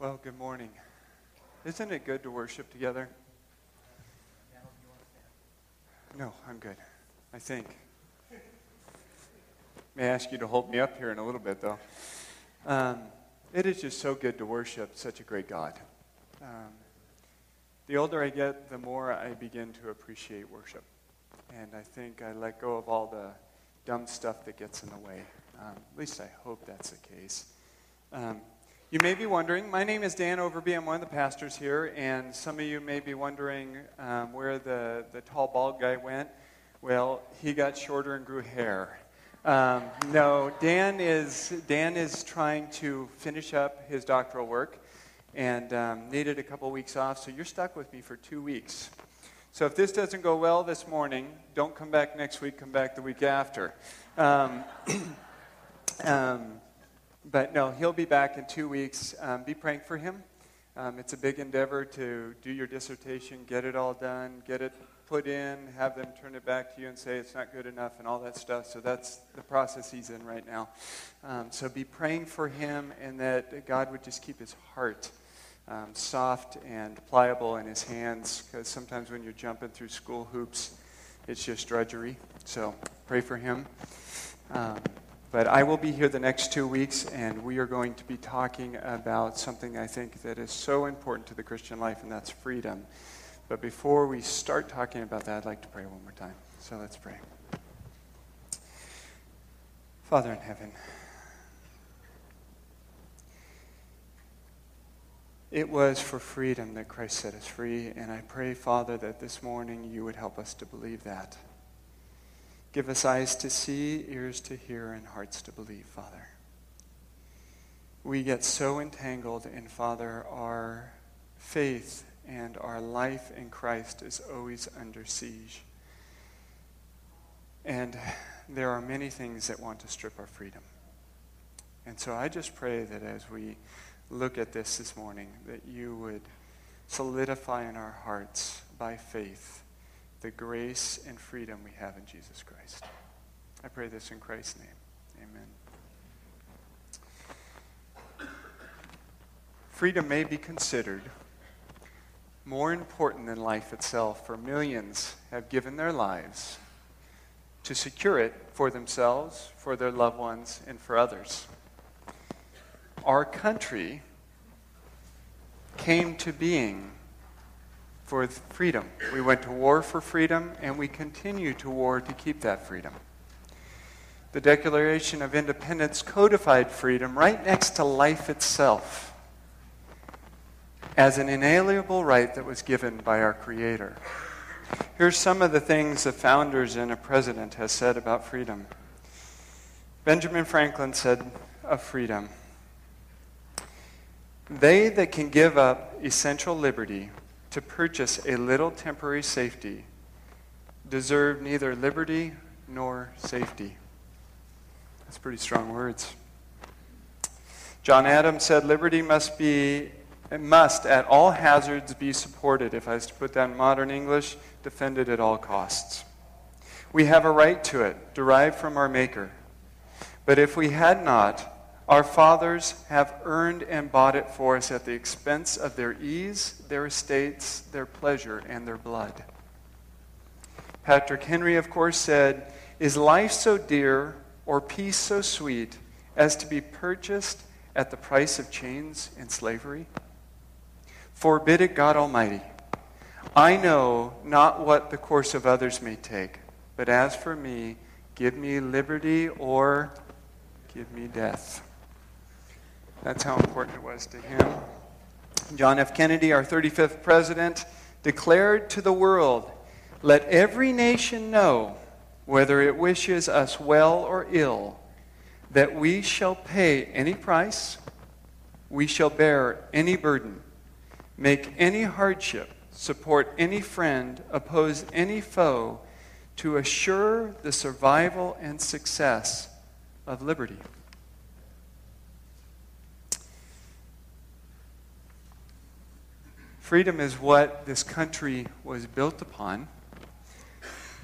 Well, good morning. Isn't it good to worship together? No, I'm good. I think. May I ask you to hold me up here in a little bit, though? Um, it is just so good to worship such a great God. Um, the older I get, the more I begin to appreciate worship. And I think I let go of all the dumb stuff that gets in the way. Um, at least I hope that's the case. Um, you may be wondering, my name is Dan Overby. I'm one of the pastors here, and some of you may be wondering um, where the, the tall, bald guy went. Well, he got shorter and grew hair. Um, no, Dan is, Dan is trying to finish up his doctoral work and um, needed a couple weeks off, so you're stuck with me for two weeks. So if this doesn't go well this morning, don't come back next week, come back the week after. But no, he'll be back in two weeks. Um, be praying for him. Um, it's a big endeavor to do your dissertation, get it all done, get it put in, have them turn it back to you and say it's not good enough and all that stuff. So that's the process he's in right now. Um, so be praying for him and that God would just keep his heart um, soft and pliable in his hands because sometimes when you're jumping through school hoops, it's just drudgery. So pray for him. Um, but I will be here the next two weeks, and we are going to be talking about something I think that is so important to the Christian life, and that's freedom. But before we start talking about that, I'd like to pray one more time. So let's pray. Father in heaven, it was for freedom that Christ set us free, and I pray, Father, that this morning you would help us to believe that. Give us eyes to see, ears to hear, and hearts to believe, Father. We get so entangled in, Father, our faith and our life in Christ is always under siege. And there are many things that want to strip our freedom. And so I just pray that as we look at this this morning, that you would solidify in our hearts by faith the grace and freedom we have in Jesus Christ. I pray this in Christ's name. Amen. Freedom may be considered more important than life itself, for millions have given their lives to secure it for themselves, for their loved ones, and for others. Our country came to being for freedom. We went to war for freedom, and we continue to war to keep that freedom. The Declaration of Independence codified freedom right next to life itself as an inalienable right that was given by our Creator. Here's some of the things the founders and a president has said about freedom. Benjamin Franklin said of freedom, They that can give up essential liberty to purchase a little temporary safety deserve neither liberty nor safety. That's pretty strong words. John Adams said liberty must be must at all hazards be supported if I was to put that in modern English defended at all costs. We have a right to it derived from our maker. But if we had not our fathers have earned and bought it for us at the expense of their ease, their estates, their pleasure, and their blood. Patrick Henry, of course, said, Is life so dear or peace so sweet as to be purchased at the price of chains and slavery? Forbid it, God Almighty. I know not what the course of others may take, but as for me, give me liberty or give me death. That's how important it was to him. John F. Kennedy, our 35th president, declared to the world Let every nation know, whether it wishes us well or ill, that we shall pay any price, we shall bear any burden, make any hardship, support any friend, oppose any foe, to assure the survival and success of liberty. Freedom is what this country was built upon.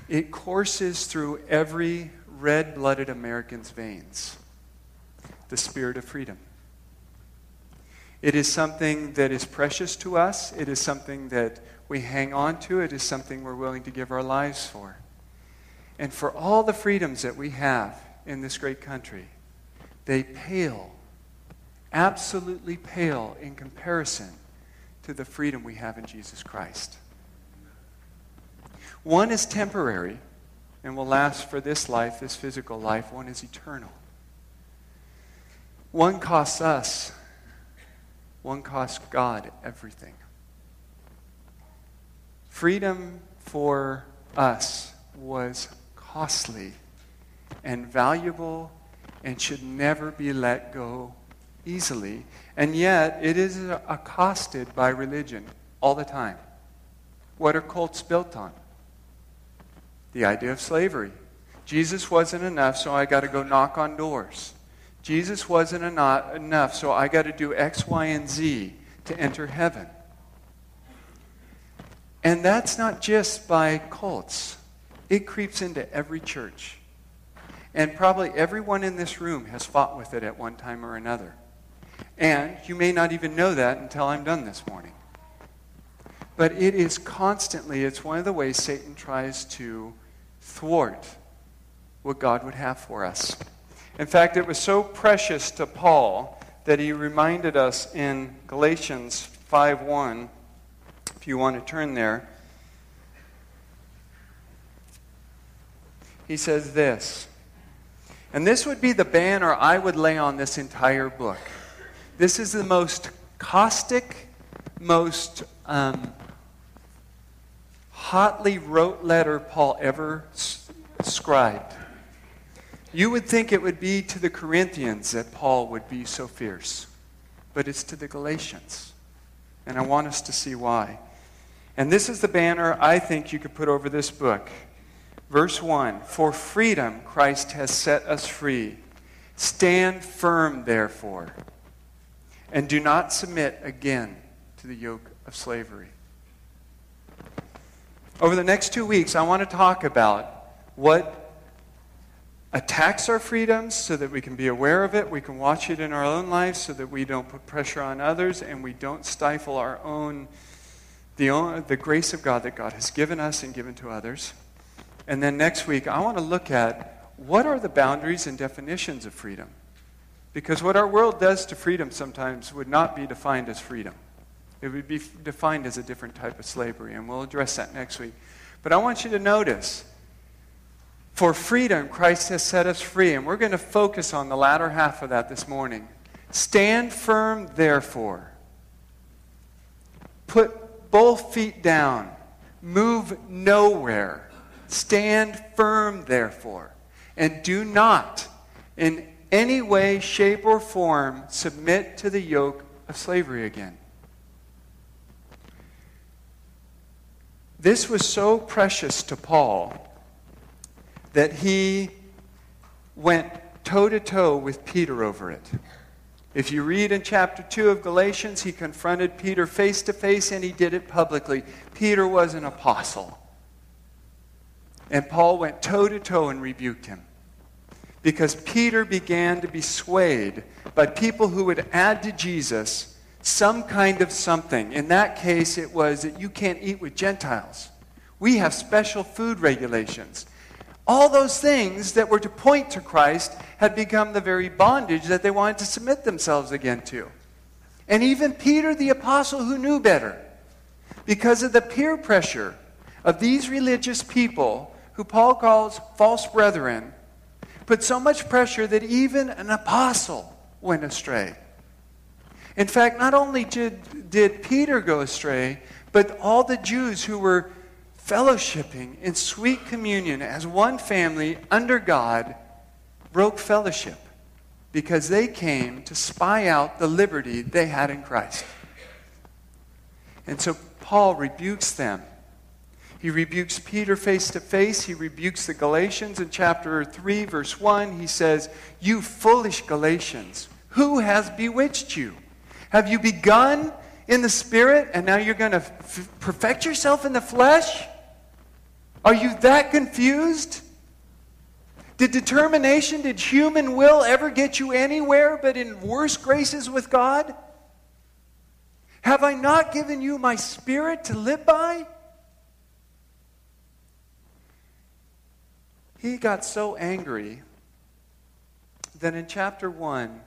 It courses through every red blooded American's veins the spirit of freedom. It is something that is precious to us. It is something that we hang on to. It is something we're willing to give our lives for. And for all the freedoms that we have in this great country, they pale, absolutely pale in comparison to the freedom we have in Jesus Christ. One is temporary and will last for this life, this physical life. One is eternal. One costs us, one costs God everything. Freedom for us was costly and valuable and should never be let go easily. And yet, it is accosted by religion all the time. What are cults built on? The idea of slavery. Jesus wasn't enough, so I got to go knock on doors. Jesus wasn't enough, so I got to do X, Y, and Z to enter heaven. And that's not just by cults, it creeps into every church. And probably everyone in this room has fought with it at one time or another. And you may not even know that until I'm done this morning. But it is constantly, it's one of the ways Satan tries to thwart what God would have for us. In fact, it was so precious to Paul that he reminded us in Galatians 5:1 if you want to turn there. He says this, and this would be the banner I would lay on this entire book. This is the most caustic, most um, hotly wrote letter Paul ever scribed. You would think it would be to the Corinthians that Paul would be so fierce, but it's to the Galatians. And I want us to see why. And this is the banner I think you could put over this book. Verse 1 For freedom Christ has set us free. Stand firm, therefore, and do not submit again to the yoke of slavery. Over the next two weeks, I want to talk about what attacks our freedoms so that we can be aware of it, we can watch it in our own lives so that we don't put pressure on others and we don't stifle our own the, the grace of God that God has given us and given to others. And then next week, I want to look at what are the boundaries and definitions of freedom. Because what our world does to freedom sometimes would not be defined as freedom. It would be defined as a different type of slavery, and we'll address that next week. But I want you to notice for freedom, Christ has set us free, and we're going to focus on the latter half of that this morning. Stand firm, therefore. Put both feet down. Move nowhere. Stand firm, therefore. And do not, in any way, shape, or form, submit to the yoke of slavery again. This was so precious to Paul that he went toe to toe with Peter over it. If you read in chapter 2 of Galatians, he confronted Peter face to face and he did it publicly. Peter was an apostle. And Paul went toe to toe and rebuked him. Because Peter began to be swayed by people who would add to Jesus some kind of something. In that case, it was that you can't eat with Gentiles. We have special food regulations. All those things that were to point to Christ had become the very bondage that they wanted to submit themselves again to. And even Peter the apostle, who knew better, because of the peer pressure of these religious people, who Paul calls false brethren, put so much pressure that even an apostle went astray. In fact, not only did, did Peter go astray, but all the Jews who were fellowshipping in sweet communion as one family under God broke fellowship because they came to spy out the liberty they had in Christ. And so Paul rebukes them. He rebukes Peter face to face. He rebukes the Galatians in chapter 3, verse 1. He says, You foolish Galatians, who has bewitched you? Have you begun in the Spirit and now you're going to f- perfect yourself in the flesh? Are you that confused? Did determination, did human will ever get you anywhere but in worse graces with God? Have I not given you my spirit to live by? He got so angry that in chapter 1,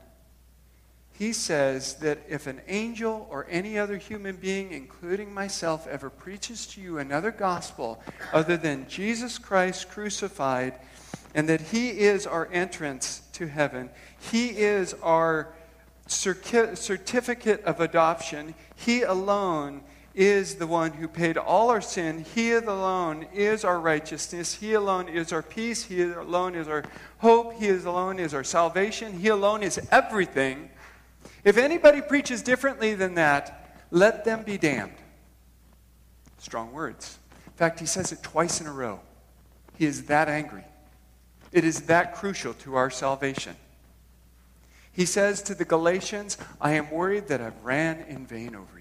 he says that if an angel or any other human being, including myself, ever preaches to you another gospel other than Jesus Christ crucified, and that he is our entrance to heaven, he is our certificate of adoption, he alone is the one who paid all our sin. He alone is our righteousness. He alone is our peace. He alone is our hope. He alone is our salvation. He alone is everything. If anybody preaches differently than that, let them be damned. Strong words. In fact, he says it twice in a row. He is that angry. It is that crucial to our salvation. He says to the Galatians, I am worried that I've ran in vain over you,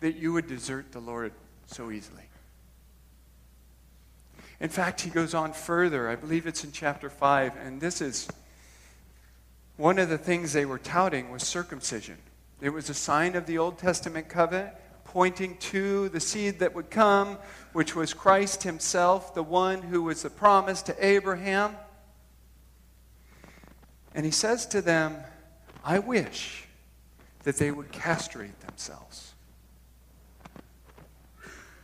that you would desert the Lord so easily. In fact, he goes on further. I believe it's in chapter 5, and this is one of the things they were touting was circumcision. It was a sign of the Old Testament covenant pointing to the seed that would come, which was Christ himself, the one who was the promise to Abraham. And he says to them, I wish that they would castrate themselves.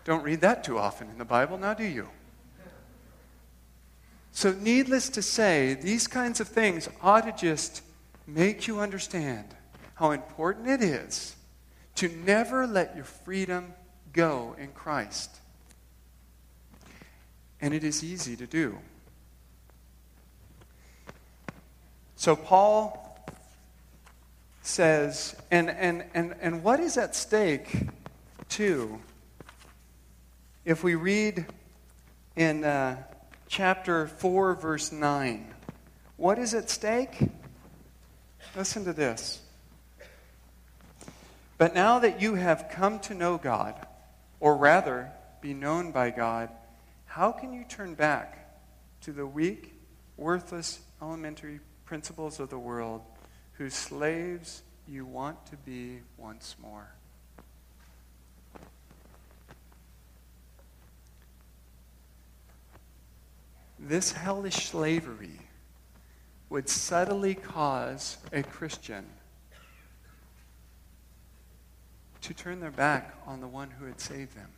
Don't read that too often in the Bible, now do you? So, needless to say, these kinds of things ought to just make you understand how important it is to never let your freedom go in Christ. And it is easy to do. So, Paul says, and, and, and, and what is at stake, too, if we read in. Uh, chapter 4, verse 9. What is at stake? Listen to this. But now that you have come to know God, or rather, be known by God, how can you turn back to the weak, worthless, elementary principles of the world, whose slaves you want to be once more? This hellish slavery would subtly cause a Christian to turn their back on the one who had saved them.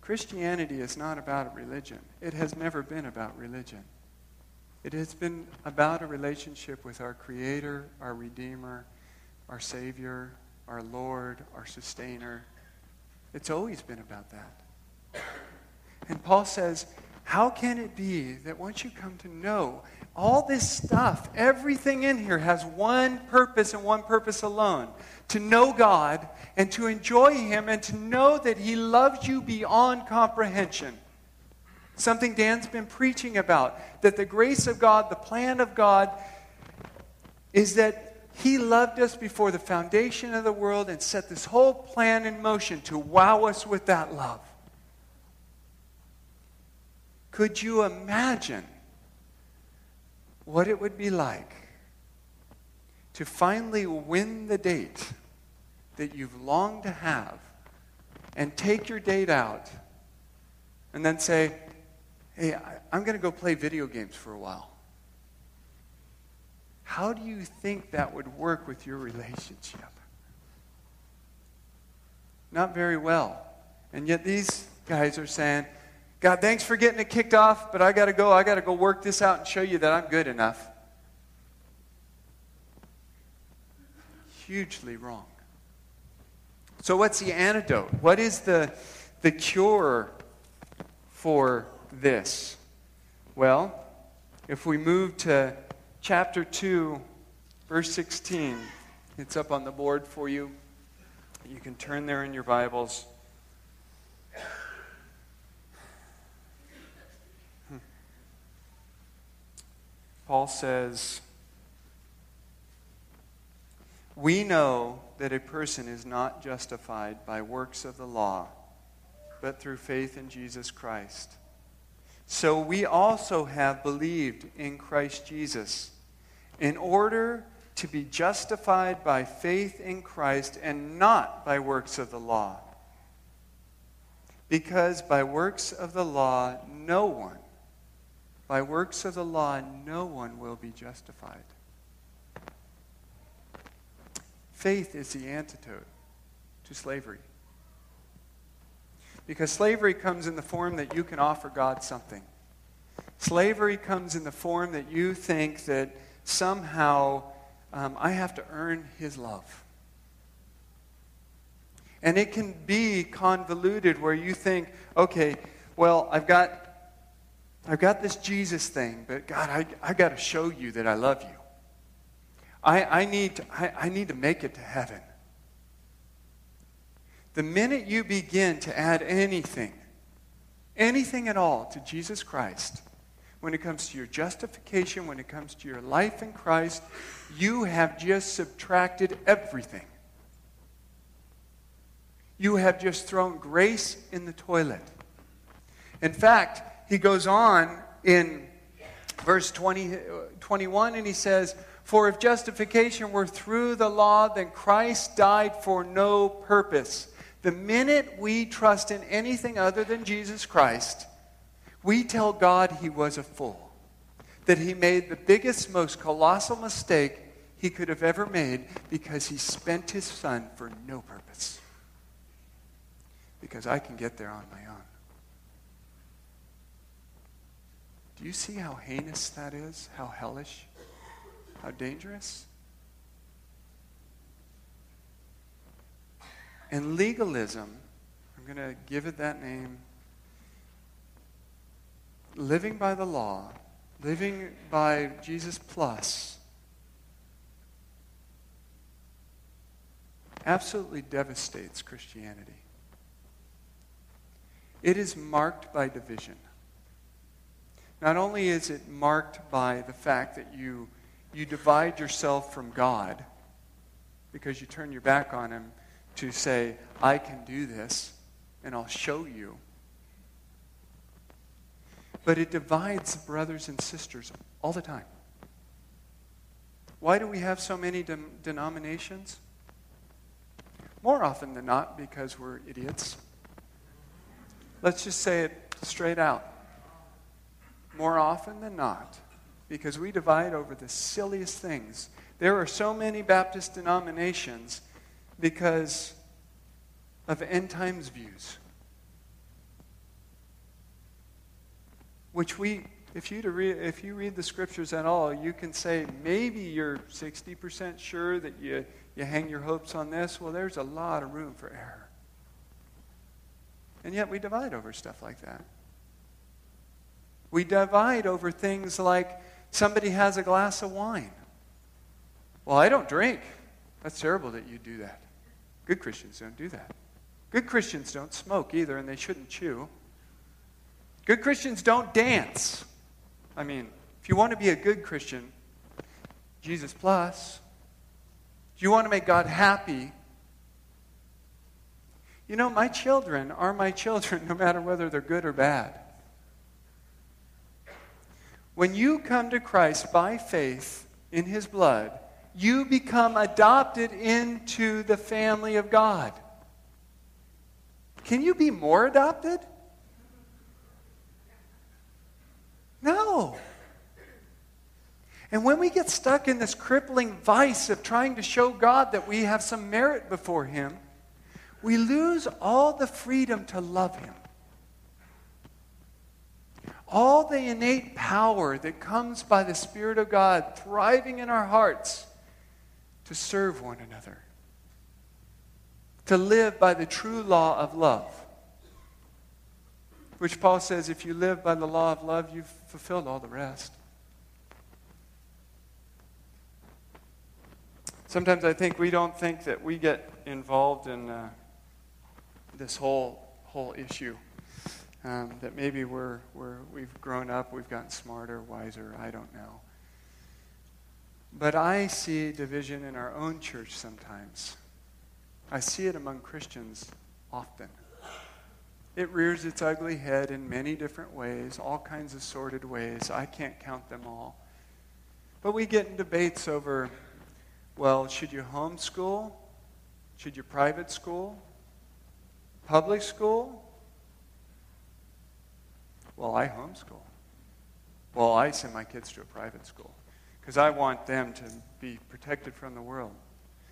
Christianity is not about a religion. It has never been about religion. It has been about a relationship with our Creator, our Redeemer, our Savior, our Lord, our Sustainer. It's always been about that. And Paul says, How can it be that once you come to know all this stuff, everything in here has one purpose and one purpose alone to know God and to enjoy Him and to know that He loves you beyond comprehension? Something Dan's been preaching about that the grace of God, the plan of God, is that He loved us before the foundation of the world and set this whole plan in motion to wow us with that love. Could you imagine what it would be like to finally win the date that you've longed to have and take your date out and then say, hey, I'm going to go play video games for a while? How do you think that would work with your relationship? Not very well. And yet these guys are saying, God, thanks for getting it kicked off, but I got to go. I got to go work this out and show you that I'm good enough. Hugely wrong. So, what's the antidote? What is the, the cure for this? Well, if we move to chapter 2, verse 16, it's up on the board for you. You can turn there in your Bibles. Paul says, We know that a person is not justified by works of the law, but through faith in Jesus Christ. So we also have believed in Christ Jesus, in order to be justified by faith in Christ and not by works of the law. Because by works of the law, no one, by works of the law, no one will be justified. Faith is the antidote to slavery. Because slavery comes in the form that you can offer God something. Slavery comes in the form that you think that somehow um, I have to earn his love. And it can be convoluted where you think, okay, well, I've got, I've got this Jesus thing, but God, I, I got to show you that I love you. I, I, need to, I, I need to make it to heaven. The minute you begin to add anything, anything at all to Jesus Christ, when it comes to your justification, when it comes to your life in Christ, you have just subtracted everything. You have just thrown grace in the toilet. In fact, he goes on in verse 20, 21 and he says, For if justification were through the law, then Christ died for no purpose. The minute we trust in anything other than Jesus Christ, we tell God he was a fool, that he made the biggest, most colossal mistake he could have ever made because he spent his son for no purpose. Because I can get there on my own. Do you see how heinous that is? How hellish? How dangerous? And legalism, I'm going to give it that name, living by the law, living by Jesus plus, absolutely devastates Christianity. It is marked by division. Not only is it marked by the fact that you, you divide yourself from God because you turn your back on Him to say, I can do this and I'll show you. But it divides brothers and sisters all the time. Why do we have so many de- denominations? More often than not, because we're idiots. Let's just say it straight out. More often than not, because we divide over the silliest things. There are so many Baptist denominations because of end times views. Which we, if you, read, if you read the scriptures at all, you can say maybe you're 60% sure that you, you hang your hopes on this. Well, there's a lot of room for error. And yet we divide over stuff like that. We divide over things like somebody has a glass of wine. Well, I don't drink. That's terrible that you do that. Good Christians don't do that. Good Christians don't smoke either, and they shouldn't chew. Good Christians don't dance. I mean, if you want to be a good Christian, Jesus plus. If you want to make God happy, you know, my children are my children no matter whether they're good or bad. When you come to Christ by faith in his blood, you become adopted into the family of God. Can you be more adopted? No. And when we get stuck in this crippling vice of trying to show God that we have some merit before Him, we lose all the freedom to love Him. All the innate power that comes by the Spirit of God thriving in our hearts to serve one another, to live by the true law of love. Which Paul says if you live by the law of love, you've fulfilled all the rest. Sometimes I think we don't think that we get involved in uh, this whole, whole issue. Um, that maybe we're, we're, we've grown up, we've gotten smarter, wiser, I don't know. But I see division in our own church sometimes. I see it among Christians often. It rears its ugly head in many different ways, all kinds of sordid ways. I can't count them all. But we get in debates over Well, should you homeschool? Should you private school? Public school? Well, I homeschool. Well, I send my kids to a private school because I want them to be protected from the world.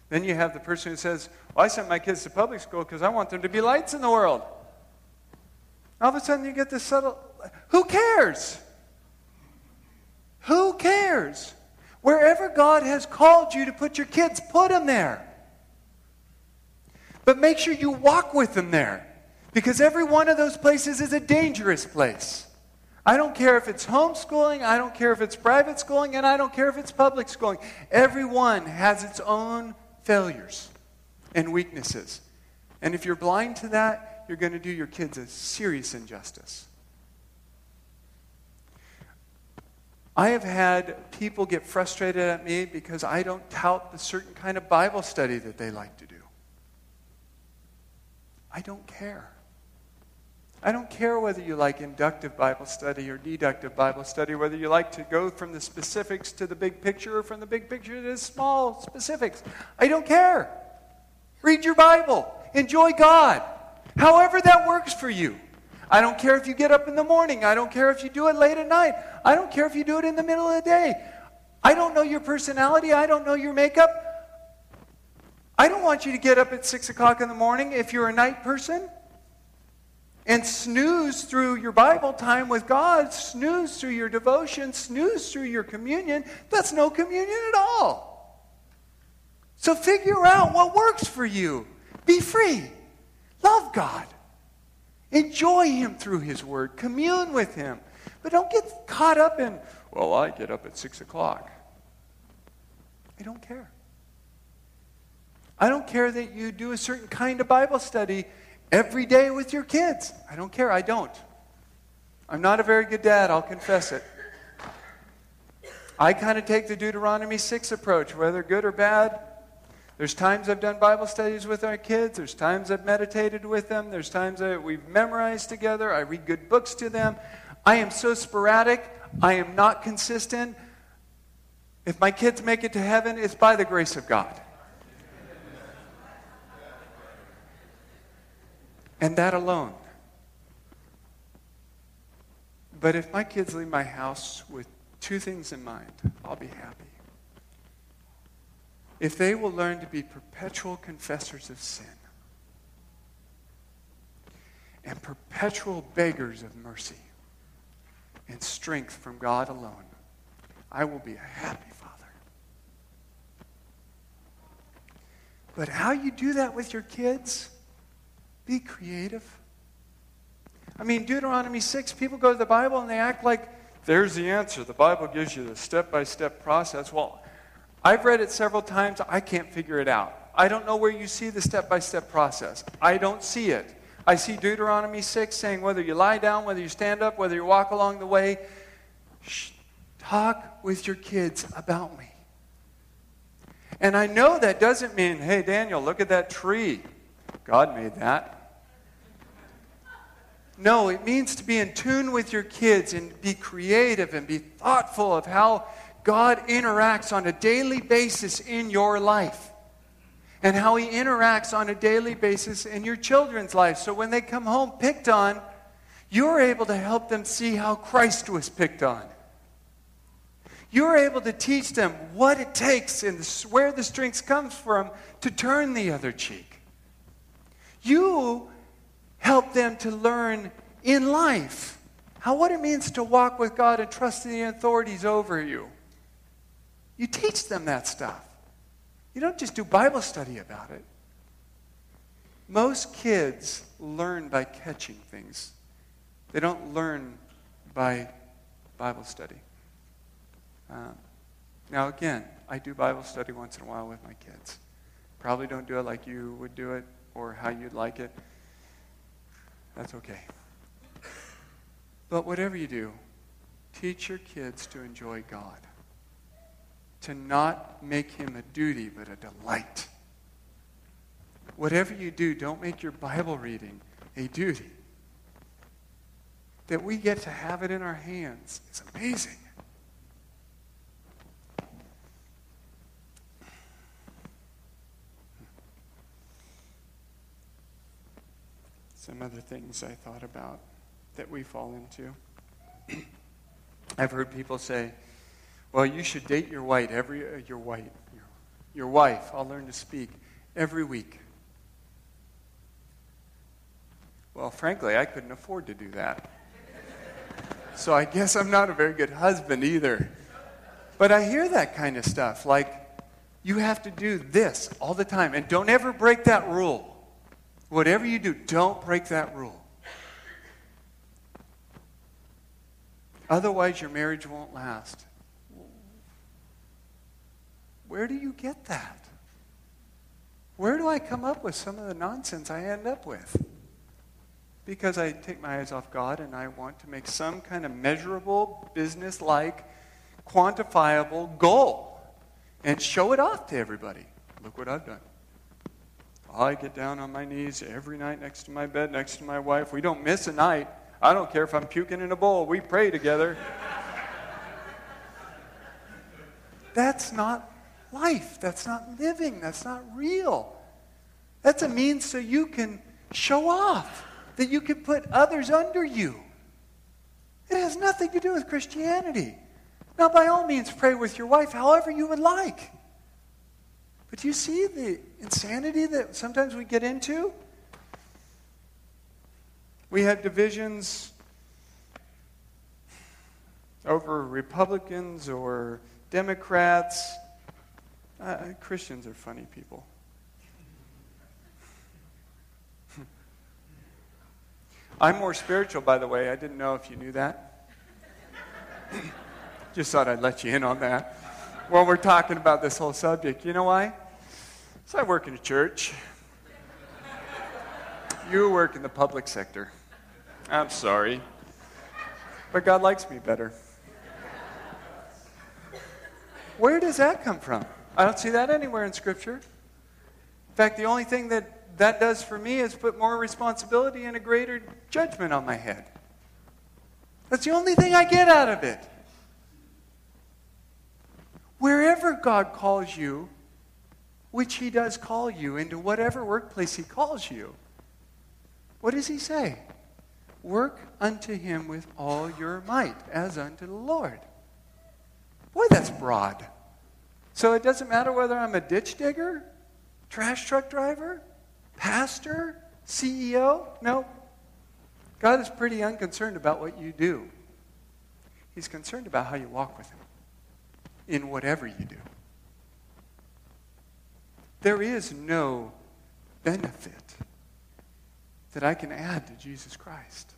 Then you have the person who says, Well, I sent my kids to public school because I want them to be lights in the world. All of a sudden, you get this subtle. Who cares? Who cares? Wherever God has called you to put your kids, put them there. But make sure you walk with them there. Because every one of those places is a dangerous place. I don't care if it's homeschooling, I don't care if it's private schooling, and I don't care if it's public schooling. Everyone has its own failures and weaknesses. And if you're blind to that, you're going to do your kids a serious injustice. I have had people get frustrated at me because I don't tout the certain kind of Bible study that they like to do. I don't care. I don't care whether you like inductive Bible study or deductive Bible study, whether you like to go from the specifics to the big picture or from the big picture to the small specifics. I don't care. Read your Bible. Enjoy God. However that works for you. I don't care if you get up in the morning. I don't care if you do it late at night. I don't care if you do it in the middle of the day. I don't know your personality. I don't know your makeup. I don't want you to get up at 6 o'clock in the morning if you're a night person and snooze through your Bible time with God, snooze through your devotion, snooze through your communion. That's no communion at all. So figure out what works for you. Be free. Love God. Enjoy Him through His Word. Commune with Him. But don't get caught up in, well, I get up at 6 o'clock. I don't care. I don't care that you do a certain kind of Bible study every day with your kids. I don't care. I don't. I'm not a very good dad, I'll confess it. I kind of take the Deuteronomy 6 approach, whether good or bad, there's times I've done Bible studies with our kids. There's times I've meditated with them. There's times that we've memorized together. I read good books to them. I am so sporadic. I am not consistent. If my kids make it to heaven, it's by the grace of God. And that alone. But if my kids leave my house with two things in mind, I'll be happy if they will learn to be perpetual confessors of sin and perpetual beggars of mercy and strength from God alone, I will be a happy father. But how you do that with your kids, be creative. I mean, Deuteronomy 6, people go to the Bible and they act like there's the answer. The Bible gives you the step by step process. Well, I've read it several times. I can't figure it out. I don't know where you see the step by step process. I don't see it. I see Deuteronomy 6 saying whether you lie down, whether you stand up, whether you walk along the way, shh, talk with your kids about me. And I know that doesn't mean, hey, Daniel, look at that tree. God made that. No, it means to be in tune with your kids and be creative and be thoughtful of how God interacts on a daily basis in your life and how He interacts on a daily basis in your children's life. So when they come home picked on, you're able to help them see how Christ was picked on. You're able to teach them what it takes and where the strength comes from to turn the other cheek. You help them to learn in life how what it means to walk with God and trust in the authorities over you. You teach them that stuff. You don't just do Bible study about it. Most kids learn by catching things, they don't learn by Bible study. Um, now, again, I do Bible study once in a while with my kids. Probably don't do it like you would do it or how you'd like it. That's okay. But whatever you do, teach your kids to enjoy God to not make him a duty, but a delight. Whatever you do, don't make your Bible reading a duty. That we get to have it in our hands is amazing. Some other things I thought about that we fall into. I've heard people say, well, you should date your wife every, uh, your wife, your, your wife, I'll learn to speak, every week. Well, frankly, I couldn't afford to do that. so I guess I'm not a very good husband either. But I hear that kind of stuff, like, you have to do this all the time, and don't ever break that rule. Whatever you do, don't break that rule. Otherwise, your marriage won't last. Where do you get that? Where do I come up with some of the nonsense I end up with? Because I take my eyes off God and I want to make some kind of measurable, business like, quantifiable goal and show it off to everybody. Look what I've done. I get down on my knees every night next to my bed, next to my wife. We don't miss a night. I don't care if I'm puking in a bowl. We pray together. That's not life. That's not living. That's not real. That's a means so you can show off, that you can put others under you. It has nothing to do with Christianity. Now, by all means, pray with your wife however you would like. But do you see the insanity that sometimes we get into? We have divisions over Republicans or Democrats. Uh, Christians are funny people. I'm more spiritual, by the way. I didn't know if you knew that. Just thought I'd let you in on that while we're talking about this whole subject. You know why? So I work in a church. You work in the public sector. I'm sorry. But God likes me better. Where does that come from? I don't see that anywhere in Scripture. In fact, the only thing that that does for me is put more responsibility and a greater judgment on my head. That's the only thing I get out of it. Wherever God calls you, which He does call you into whatever workplace He calls you, what does He say? Work unto Him with all your might, as unto the Lord. Boy, that's broad. So it doesn't matter whether I'm a ditch digger, trash truck driver, pastor, CEO. No. God is pretty unconcerned about what you do. He's concerned about how you walk with Him in whatever you do. There is no benefit that I can add to Jesus Christ.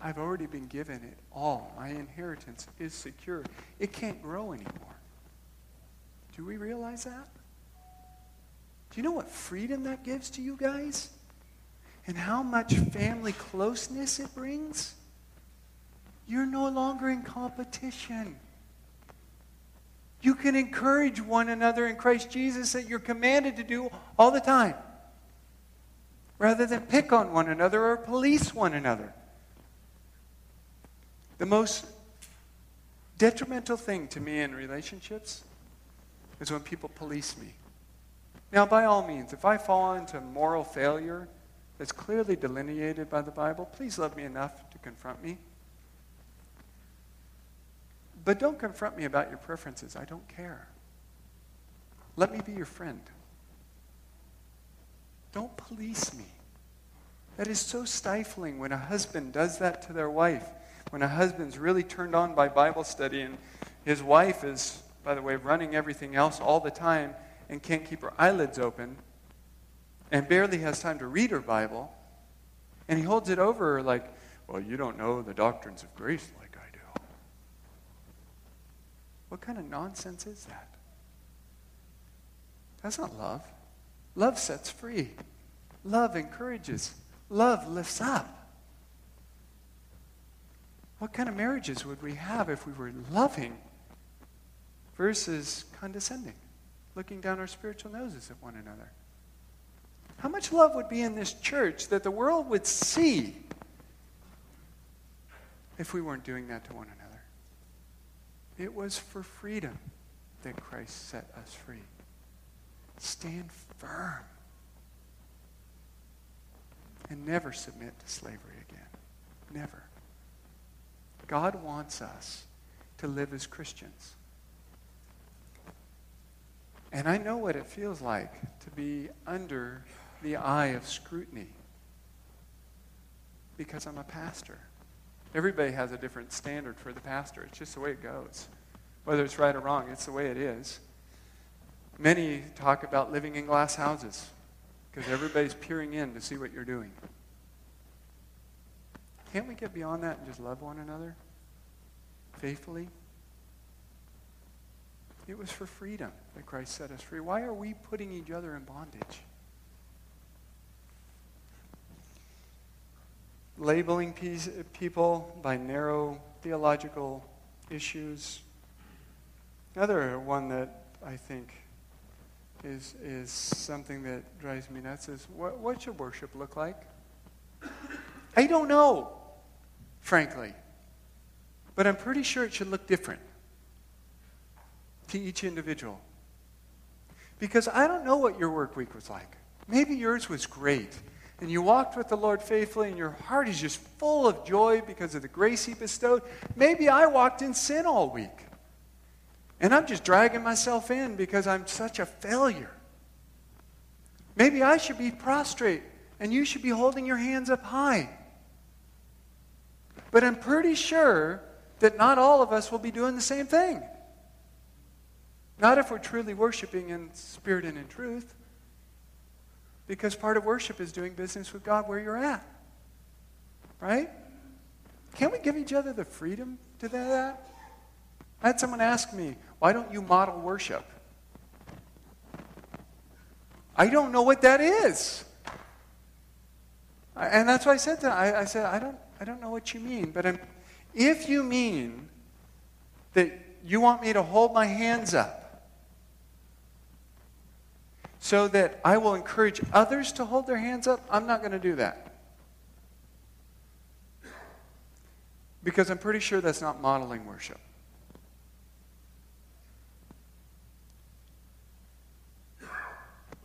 I've already been given it all. My inheritance is secure. It can't grow anymore. Do we realize that? Do you know what freedom that gives to you guys? And how much family closeness it brings? You're no longer in competition. You can encourage one another in Christ Jesus that you're commanded to do all the time, rather than pick on one another or police one another. The most detrimental thing to me in relationships is when people police me. Now, by all means, if I fall into moral failure that's clearly delineated by the Bible, please love me enough to confront me. But don't confront me about your preferences. I don't care. Let me be your friend. Don't police me. That is so stifling when a husband does that to their wife. When a husband's really turned on by Bible study and his wife is, by the way, running everything else all the time and can't keep her eyelids open and barely has time to read her Bible. And he holds it over her like, well, you don't know the doctrines of grace what kind of nonsense is that? That's not love. Love sets free. Love encourages. Love lifts up. What kind of marriages would we have if we were loving versus condescending, looking down our spiritual noses at one another? How much love would be in this church that the world would see if we weren't doing that to one another? It was for freedom that Christ set us free. Stand firm. and never submit to slavery again. Never. God wants us to live as Christians. And I know what it feels like to be under the eye of scrutiny because I'm a pastor. Everybody has a different standard for the pastor. It's just the way it goes. Whether it's right or wrong, it's the way it is. Many talk about living in glass houses because everybody's peering in to see what you're doing. Can't we get beyond that and just love one another faithfully? It was for freedom that Christ set us free. Why are we putting each other in bondage? Labeling people by narrow theological issues. Another one that I think is, is something that drives me nuts is what, what should worship look like? I don't know, frankly. But I'm pretty sure it should look different to each individual. Because I don't know what your work week was like. Maybe yours was great. And you walked with the Lord faithfully, and your heart is just full of joy because of the grace He bestowed. Maybe I walked in sin all week. And I'm just dragging myself in because I'm such a failure. Maybe I should be prostrate, and you should be holding your hands up high. But I'm pretty sure that not all of us will be doing the same thing. Not if we're truly worshiping in spirit and in truth. Because part of worship is doing business with God where you're at. Right? Can't we give each other the freedom to do that? I had someone ask me, why don't you model worship? I don't know what that is. And that's why I said that. I, I said, I don't, I don't know what you mean. But I'm, if you mean that you want me to hold my hands up so that I will encourage others to hold their hands up, I'm not going to do that. Because I'm pretty sure that's not modeling worship.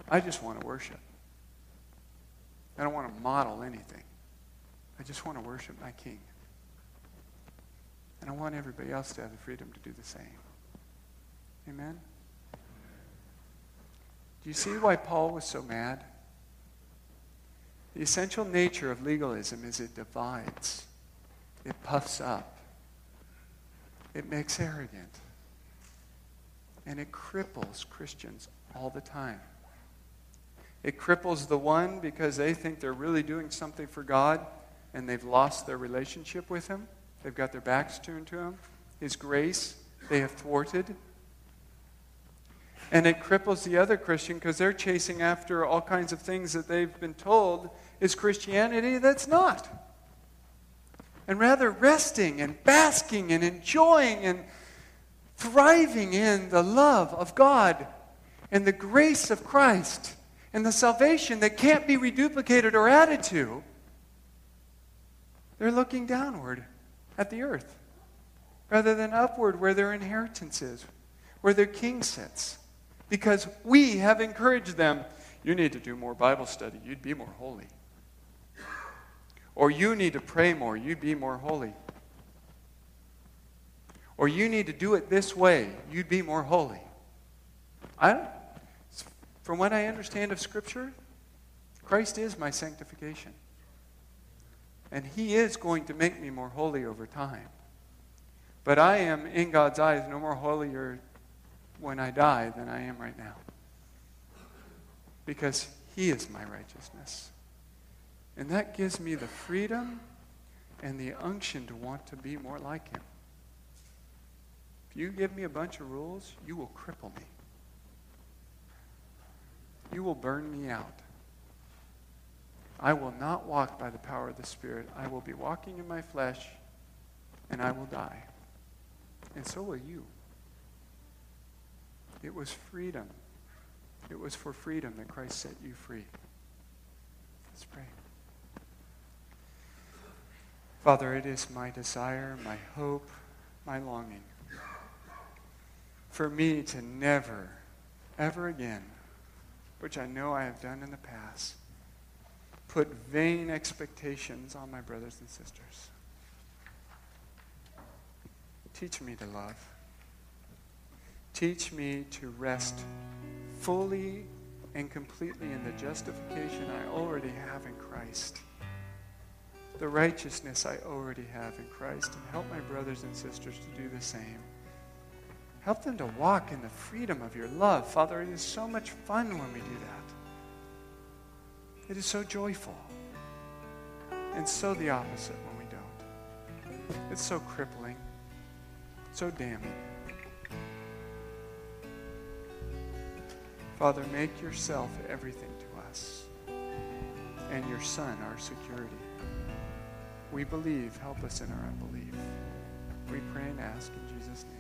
I just want to worship. I don't want to model anything. I just want to worship my King. And I want everybody else to have the freedom to do the same. Amen? Do you see why Paul was so mad? The essential nature of legalism is it divides, it puffs up, it makes arrogant, and it cripples Christians all the time. It cripples the one because they think they're really doing something for God and they've lost their relationship with Him. They've got their backs turned to Him. His grace they have thwarted. And it cripples the other Christian because they're chasing after all kinds of things that they've been told is Christianity that's not. And rather resting and basking and enjoying and thriving in the love of God and the grace of Christ and the salvation that can't be reduplicated or added to, they're looking downward at the earth rather than upward where their inheritance is, where their king sits because we have encouraged them. You need to do more Bible study. You'd be more holy. Or you need to pray more. You'd be more holy. Or you need to do it this way. You'd be more holy. I, from what I understand of Scripture, Christ is my sanctification. And He is going to make me more holy over time. But I am, in God's eyes, no more holier when I die than I am right now. Because He is my righteousness. And that gives me the freedom and the unction to want to be more like Him. If you give me a bunch of rules, you will cripple me. You will burn me out. I will not walk by the power of the Spirit. I will be walking in my flesh, and I will die. And so will you. It was freedom. It was for freedom that Christ set you free. Let's pray. Father, it is my desire, my hope, my longing for me to never, ever again, which I know I have done in the past, put vain expectations on my brothers and sisters. Teach me to love. Teach me to rest fully and completely in the justification I already have in Christ, the righteousness I already have in Christ, and help my brothers and sisters to do the same. Help them to walk in the freedom of your love. Father, it is so much fun when we do that. It is so joyful. And so the opposite when we don't. It's so crippling, so damning. Father, make yourself everything to us and your Son our security. We believe. Help us in our unbelief. We pray and ask in Jesus' name.